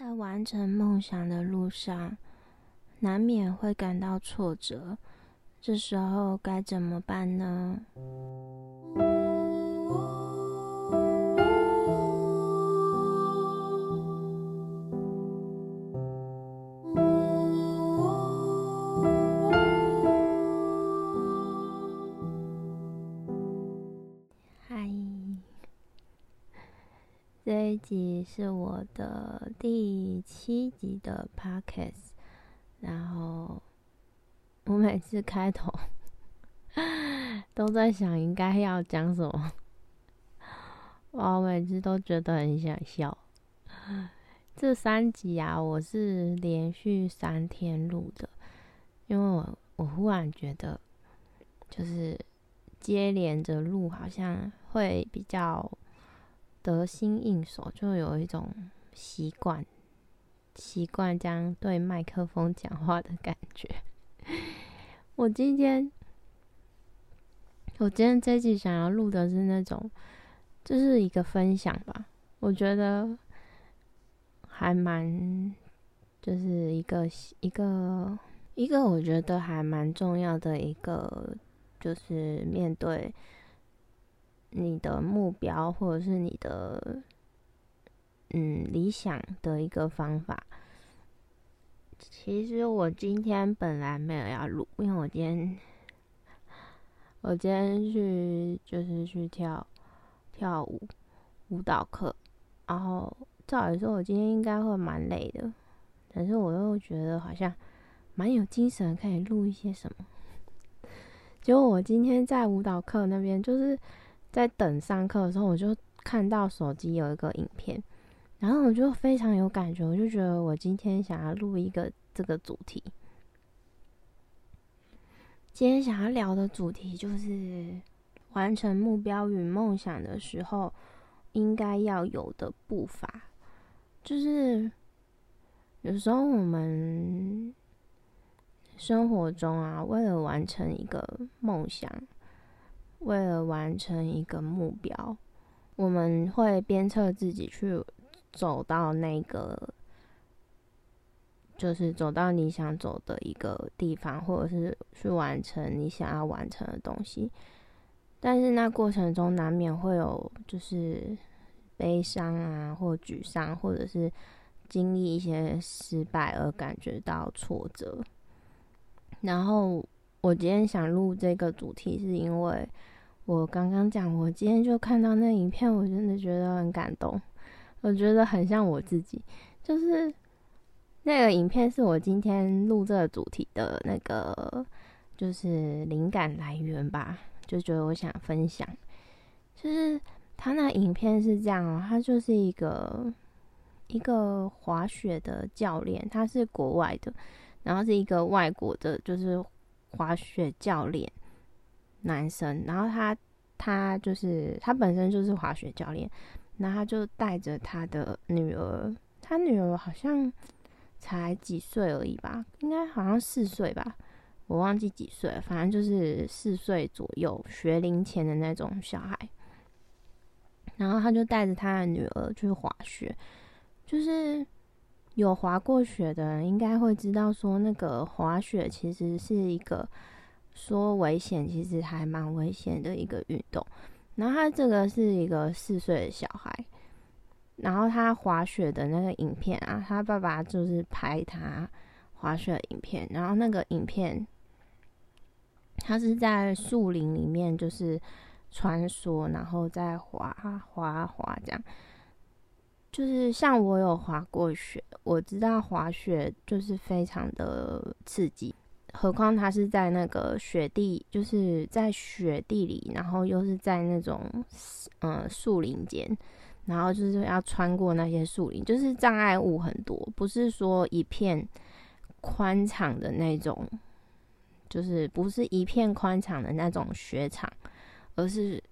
在完成梦想的路上，难免会感到挫折，这时候该怎么办呢？集是我的第七集的 podcast，然后我每次开头 都在想应该要讲什么，我每次都觉得很想笑。这三集啊，我是连续三天录的，因为我我忽然觉得，就是接连着录好像会比较。得心应手，就有一种习惯，习惯这样对麦克风讲话的感觉。我今天，我今天这集想要录的是那种，就是一个分享吧。我觉得还蛮，就是一个一个一个，我觉得还蛮重要的一个，就是面对。你的目标，或者是你的嗯理想的一个方法。其实我今天本来没有要录，因为我今天我今天去就是去跳跳舞舞蹈课，然后照理说我今天应该会蛮累的，但是我又觉得好像蛮有精神，可以录一些什么。结果我今天在舞蹈课那边就是。在等上课的时候，我就看到手机有一个影片，然后我就非常有感觉，我就觉得我今天想要录一个这个主题。今天想要聊的主题就是完成目标与梦想的时候应该要有的步伐，就是有时候我们生活中啊，为了完成一个梦想。为了完成一个目标，我们会鞭策自己去走到那个，就是走到你想走的一个地方，或者是去完成你想要完成的东西。但是那过程中难免会有就是悲伤啊，或沮丧，或者是经历一些失败而感觉到挫折。然后我今天想录这个主题，是因为。我刚刚讲，我今天就看到那影片，我真的觉得很感动。我觉得很像我自己，就是那个影片是我今天录这个主题的那个，就是灵感来源吧。就觉得我想分享，就是他那影片是这样，他就是一个一个滑雪的教练，他是国外的，然后是一个外国的，就是滑雪教练。男生，然后他他就是他本身就是滑雪教练，然后他就带着他的女儿，他女儿好像才几岁而已吧，应该好像四岁吧，我忘记几岁，反正就是四岁左右学龄前的那种小孩。然后他就带着他的女儿去滑雪，就是有滑过雪的人应该会知道，说那个滑雪其实是一个。说危险，其实还蛮危险的一个运动。然后他这个是一个四岁的小孩，然后他滑雪的那个影片啊，他爸爸就是拍他滑雪影片。然后那个影片，他是在树林里面就是穿梭，然后再滑滑滑这样。就是像我有滑过雪，我知道滑雪就是非常的刺激。何况它是在那个雪地，就是在雪地里，然后又是在那种嗯树林间，然后就是要穿过那些树林，就是障碍物很多，不是说一片宽敞的那种，就是不是一片宽敞的那种雪场，而是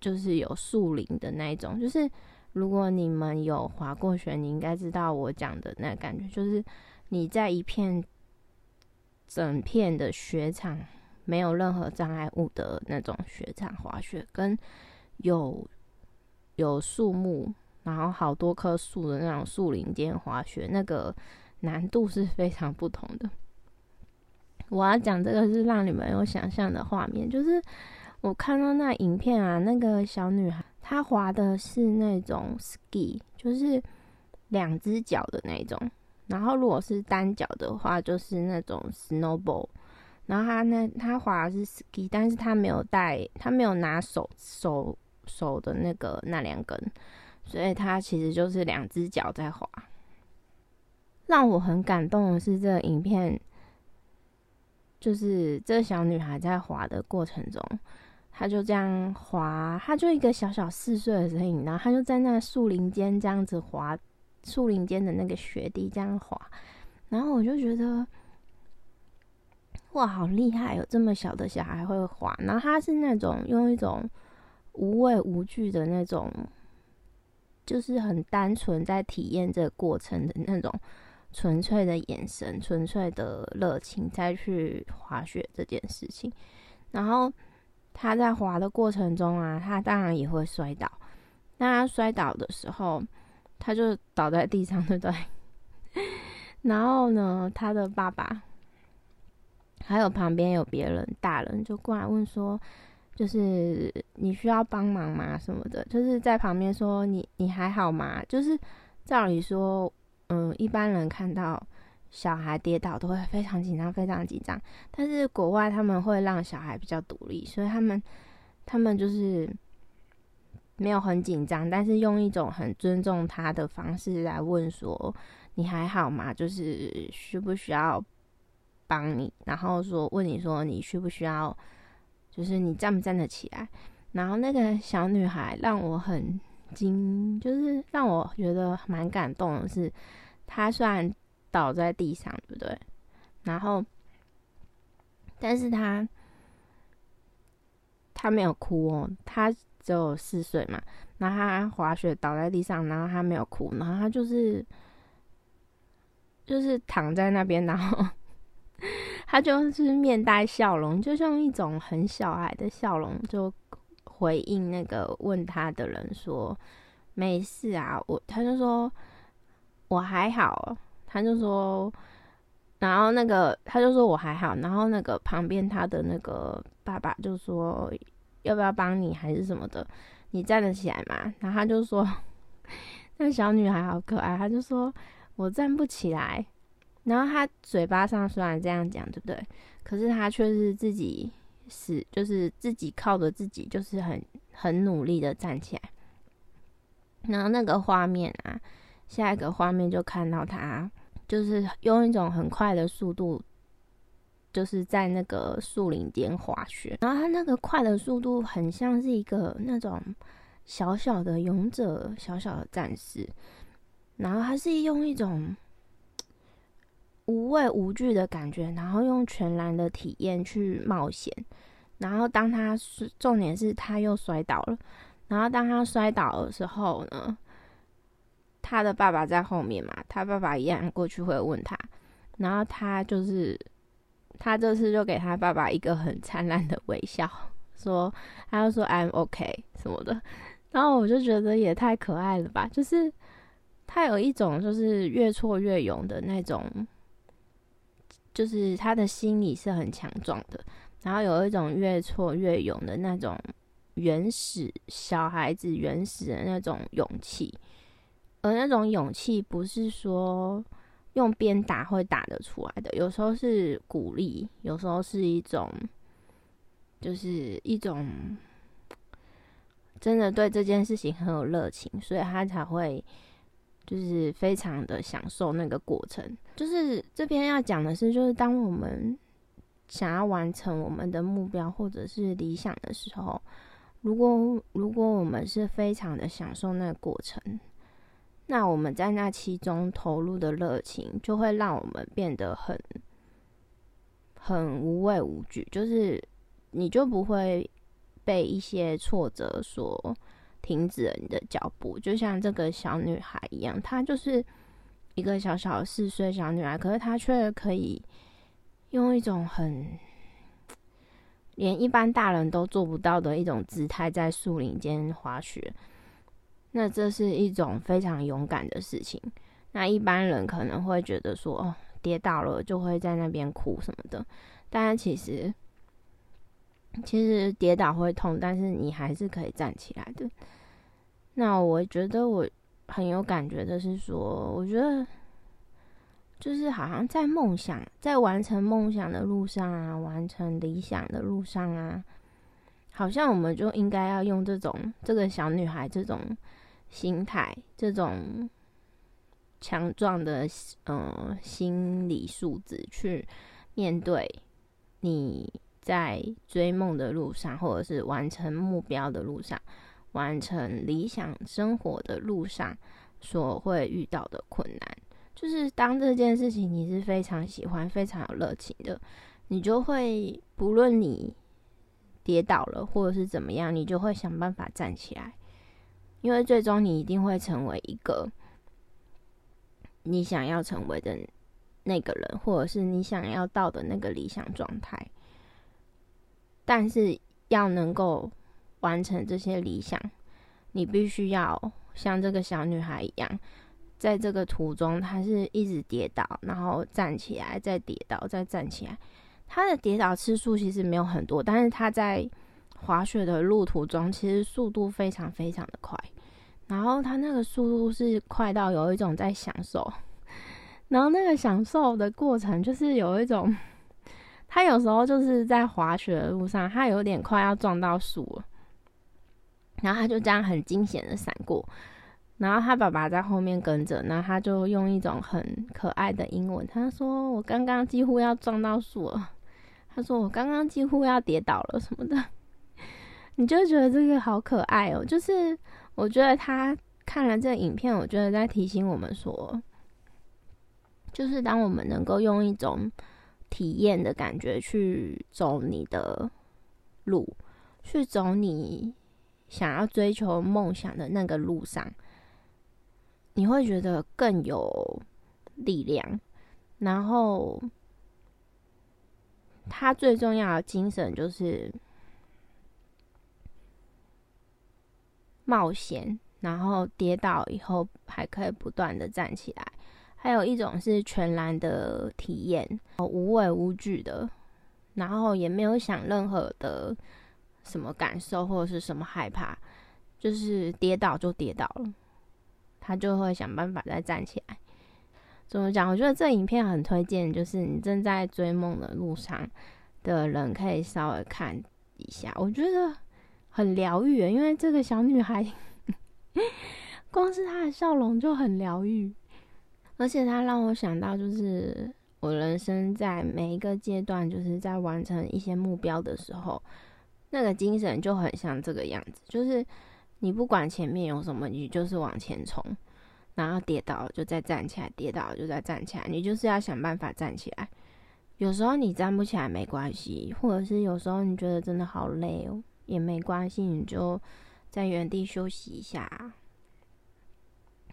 就是有树林的那种。就是如果你们有滑过雪，你应该知道我讲的那感觉，就是你在一片。整片的雪场没有任何障碍物的那种雪场滑雪，跟有有树木，然后好多棵树的那种树林间滑雪，那个难度是非常不同的。我要讲这个是让你们有想象的画面，就是我看到那影片啊，那个小女孩他滑的是那种 ski，就是两只脚的那种，然后如果是单脚的话，就是那种 snowboard。然后他那他滑的是 ski，但是他没有带，他没有拿手手手的那个那两根，所以他其实就是两只脚在滑。让我很感动的是这个影片。就是这小女孩在滑的过程中，他就这样滑，他就一个小小四岁的身影，然后他就在那树林间这样子滑，树林间的那个雪地这样滑，然后我就觉得，哇，好厉害！有这么小的小孩会滑，然后他是那种用一种无畏无惧的那种，就是很单纯在体验这个过程的那种。纯粹的眼神，纯粹的热情，再去滑雪这件事情。然后他在滑的过程中啊，他当然也会摔倒。那他摔倒的时候，他就倒在地上，对不对？然后呢，他的爸爸还有旁边有别人大人就过来问说：“就是你需要帮忙吗？什么的？”就是在旁边说：“你你还好吗？”就是照理说。嗯，一般人看到小孩跌倒都会非常紧张，非常紧张。但是国外他们会让小孩比较独立，所以他们他们就是没有很紧张，但是用一种很尊重他的方式来问说：“你还好吗？就是需不需要帮你？”然后说问你说：“你需不需要？就是你站不站得起来？”然后那个小女孩让我很惊，就是让我觉得蛮感动的是。她虽然倒在地上，对不对？然后，但是他他没有哭哦，他只有四岁嘛。然后他滑雪倒在地上，然后他没有哭，然后他就是就是躺在那边，然后 他就是面带笑容，就像一种很小孩的笑容，就回应那个问他的人说：“没事啊。”我他就说。我还好，他就说，然后那个他就说我还好，然后那个旁边他的那个爸爸就说要不要帮你还是什么的，你站得起来吗？然后他就说 那小女孩好可爱，他就说我站不起来，然后他嘴巴上虽然这样讲，对不对？可是他却是自己是就是自己靠着自己，就是很很努力的站起来，然后那个画面啊。下一个画面就看到他，就是用一种很快的速度，就是在那个树林间滑雪。然后他那个快的速度，很像是一个那种小小的勇者、小小的战士。然后他是用一种无畏无惧的感觉，然后用全然的体验去冒险。然后当他是重点是他又摔倒了。然后当他摔倒的时候呢？他的爸爸在后面嘛，他爸爸一样过去会问他，然后他就是他这次就给他爸爸一个很灿烂的微笑，说他就说 I'm OK 什么的，然后我就觉得也太可爱了吧，就是他有一种就是越挫越勇的那种，就是他的心理是很强壮的，然后有一种越挫越勇的那种原始小孩子原始的那种勇气。而那种勇气不是说用鞭打会打得出来的，有时候是鼓励，有时候是一种，就是一种真的对这件事情很有热情，所以他才会就是非常的享受那个过程。就是这边要讲的是，就是当我们想要完成我们的目标或者是理想的时候，如果如果我们是非常的享受那个过程。那我们在那其中投入的热情，就会让我们变得很很无畏无惧，就是你就不会被一些挫折所停止了你的脚步。就像这个小女孩一样，她就是一个小小四岁小女孩，可是她却可以用一种很连一般大人都做不到的一种姿态，在树林间滑雪。那这是一种非常勇敢的事情。那一般人可能会觉得说，哦，跌倒了就会在那边哭什么的。但其实，其实跌倒会痛，但是你还是可以站起来的。那我觉得我很有感觉的是说，我觉得就是好像在梦想，在完成梦想的路上啊，完成理想的路上啊，好像我们就应该要用这种这个小女孩这种心态，这种强壮的嗯心理素质去面对你在追梦的路上，或者是完成目标的路上。完成理想生活的路上所会遇到的困难，就是当这件事情你是非常喜欢、非常有热情的，你就会不论你跌倒了或者是怎么样，你就会想办法站起来，因为最终你一定会成为一个你想要成为的那个人，或者是你想要到的那个理想状态，但是要能够。完成这些理想，你必须要像这个小女孩一样，在这个途中，她是一直跌倒，然后站起来，再跌倒，再站起来。她的跌倒次数其实没有很多，但是她在滑雪的路途中，其实速度非常非常的快。然后他那个速度是快到有一种在享受，然后那个享受的过程就是有一种，他有时候就是在滑雪的路上，他有点快要撞到树了。然后他就这样很惊险的闪过，然后他爸爸在后面跟着，然后他就用一种很可爱的英文，他说：“我刚刚几乎要撞到树了。”他说：“我刚刚几乎要跌倒了什么的。”你就觉得这个好可爱哦，就是我觉得他看了这个影片，我觉得在提醒我们说，就是当我们能够用一种体验的感觉去走你的路，去走你。想要追求梦想的那个路上，你会觉得更有力量。然后，他最重要的精神就是冒险，然后跌倒以后还可以不断的站起来。还有一种是全然的体验，无畏无惧的，然后也没有想任何的。什么感受或者是什么害怕，就是跌倒就跌倒了，他就会想办法再站起来。怎么讲？我觉得这影片很推荐，就是你正在追梦的路上的人可以稍微看一下，我觉得很疗愈。因为这个小女孩，光是她的笑容就很疗愈，而且她让我想到，就是我人生在每一个阶段，就是在完成一些目标的时候。那个精神就很像这个样子，就是你不管前面有什么，你就是往前冲，然后跌倒就再站起来，跌倒就再站起来，你就是要想办法站起来。有时候你站不起来没关系，或者是有时候你觉得真的好累哦，也没关系，你就在原地休息一下。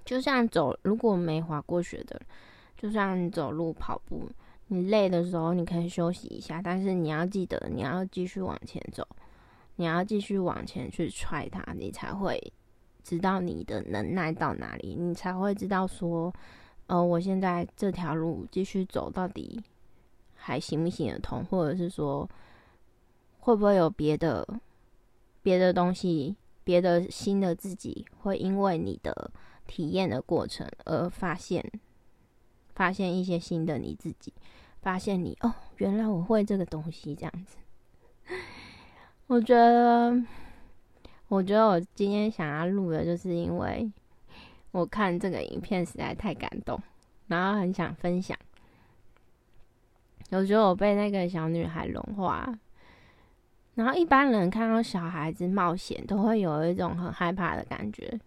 就像走，如果没滑过雪的，就像你走路、跑步，你累的时候你可以休息一下，但是你要记得你要继续往前走。你要继续往前去踹它，你才会知道你的能耐到哪里，你才会知道说，呃，我现在这条路继续走到底还行不行得通，或者是说会不会有别的别的东西，别的新的自己会因为你的体验的过程而发现发现一些新的你自己，发现你哦，原来我会这个东西这样子。我觉得，我觉得我今天想要录的，就是因为我看这个影片实在太感动，然后很想分享。我觉得我被那个小女孩融化，然后一般人看到小孩子冒险，都会有一种很害怕的感觉，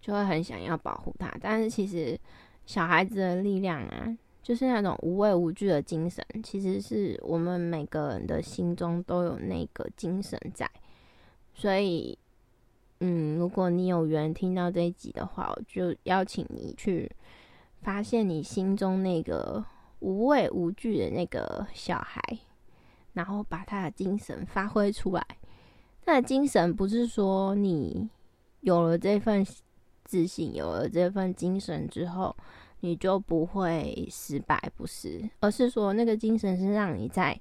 就会很想要保护他。但是其实小孩子的力量啊。就是那种无畏无惧的精神，其实是我们每个人的心中都有那个精神在。所以，嗯，如果你有缘听到这一集的话，我就邀请你去发现你心中那个无畏无惧的那个小孩，然后把他的精神发挥出来。他的精神不是说你有了这份自信，有了这份精神之后，你就不会失败，不是，而是说那个精神是让你在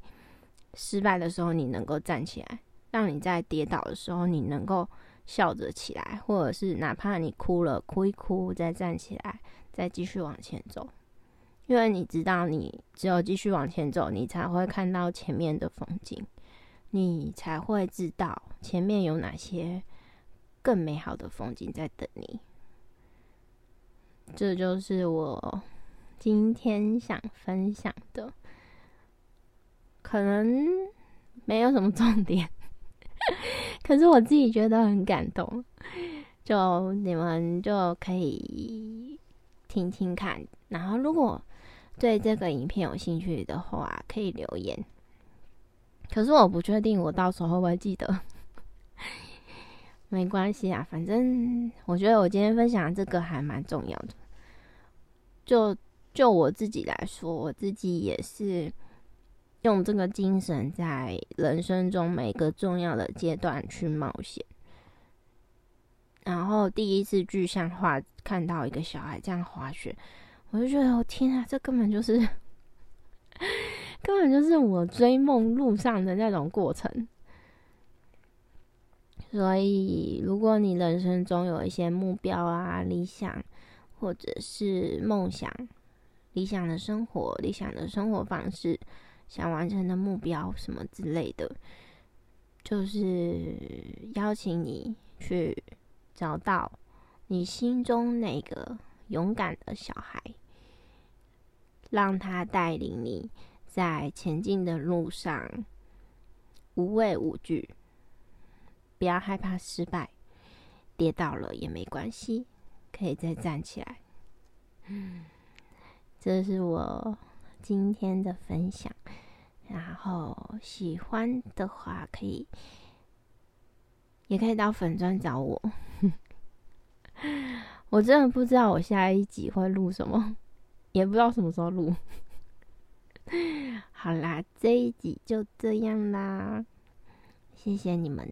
失败的时候你能够站起来，让你在跌倒的时候你能够笑着起来，或者是哪怕你哭了，哭一哭再站起来，再继续往前走。因为你知道，你只有继续往前走，你才会看到前面的风景，你才会知道前面有哪些更美好的风景在等你。这就是我今天想分享的，可能没有什么重点，可是我自己觉得很感动，就你们就可以听听看，然后如果。对这个影片有兴趣的话，可以留言。可是我不确定我到时候会不会记得，没关系啊，反正我觉得我今天分享这个还蛮重要的。就就我自己来说，我自己也是用这个精神，在人生中每个重要的阶段去冒险。然后第一次具象化看到一个小孩这样滑雪。我就觉得，我天啊，这根本就是，根本就是我追梦路上的那种过程。所以，如果你人生中有一些目标啊、理想，或者是梦想、理想的生活、理想的生活方式，想完成的目标什么之类的，就是邀请你去找到你心中那个。勇敢的小孩，让他带领你在前进的路上无畏无惧，不要害怕失败，跌倒了也没关系，可以再站起来。这是我今天的分享，然后喜欢的话可以，也可以到粉专找我。我真的不知道我下一集会录什么，也不知道什么时候录。好啦，这一集就这样啦，谢谢你们。